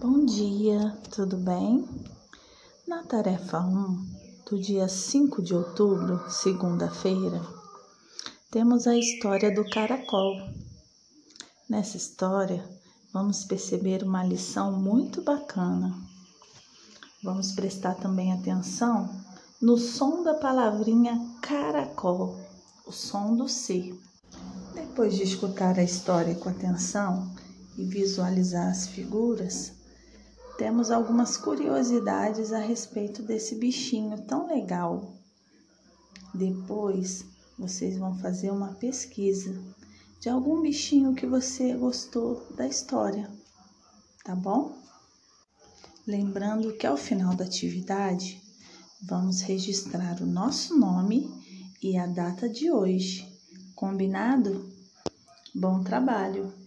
Bom dia, tudo bem? Na tarefa 1 do dia 5 de outubro, segunda-feira, temos a história do caracol. Nessa história, vamos perceber uma lição muito bacana. Vamos prestar também atenção no som da palavrinha caracol, o som do C. Depois de escutar a história com atenção e visualizar as figuras, temos algumas curiosidades a respeito desse bichinho tão legal. Depois vocês vão fazer uma pesquisa de algum bichinho que você gostou da história, tá bom? Lembrando que ao final da atividade vamos registrar o nosso nome e a data de hoje. Combinado? Bom trabalho!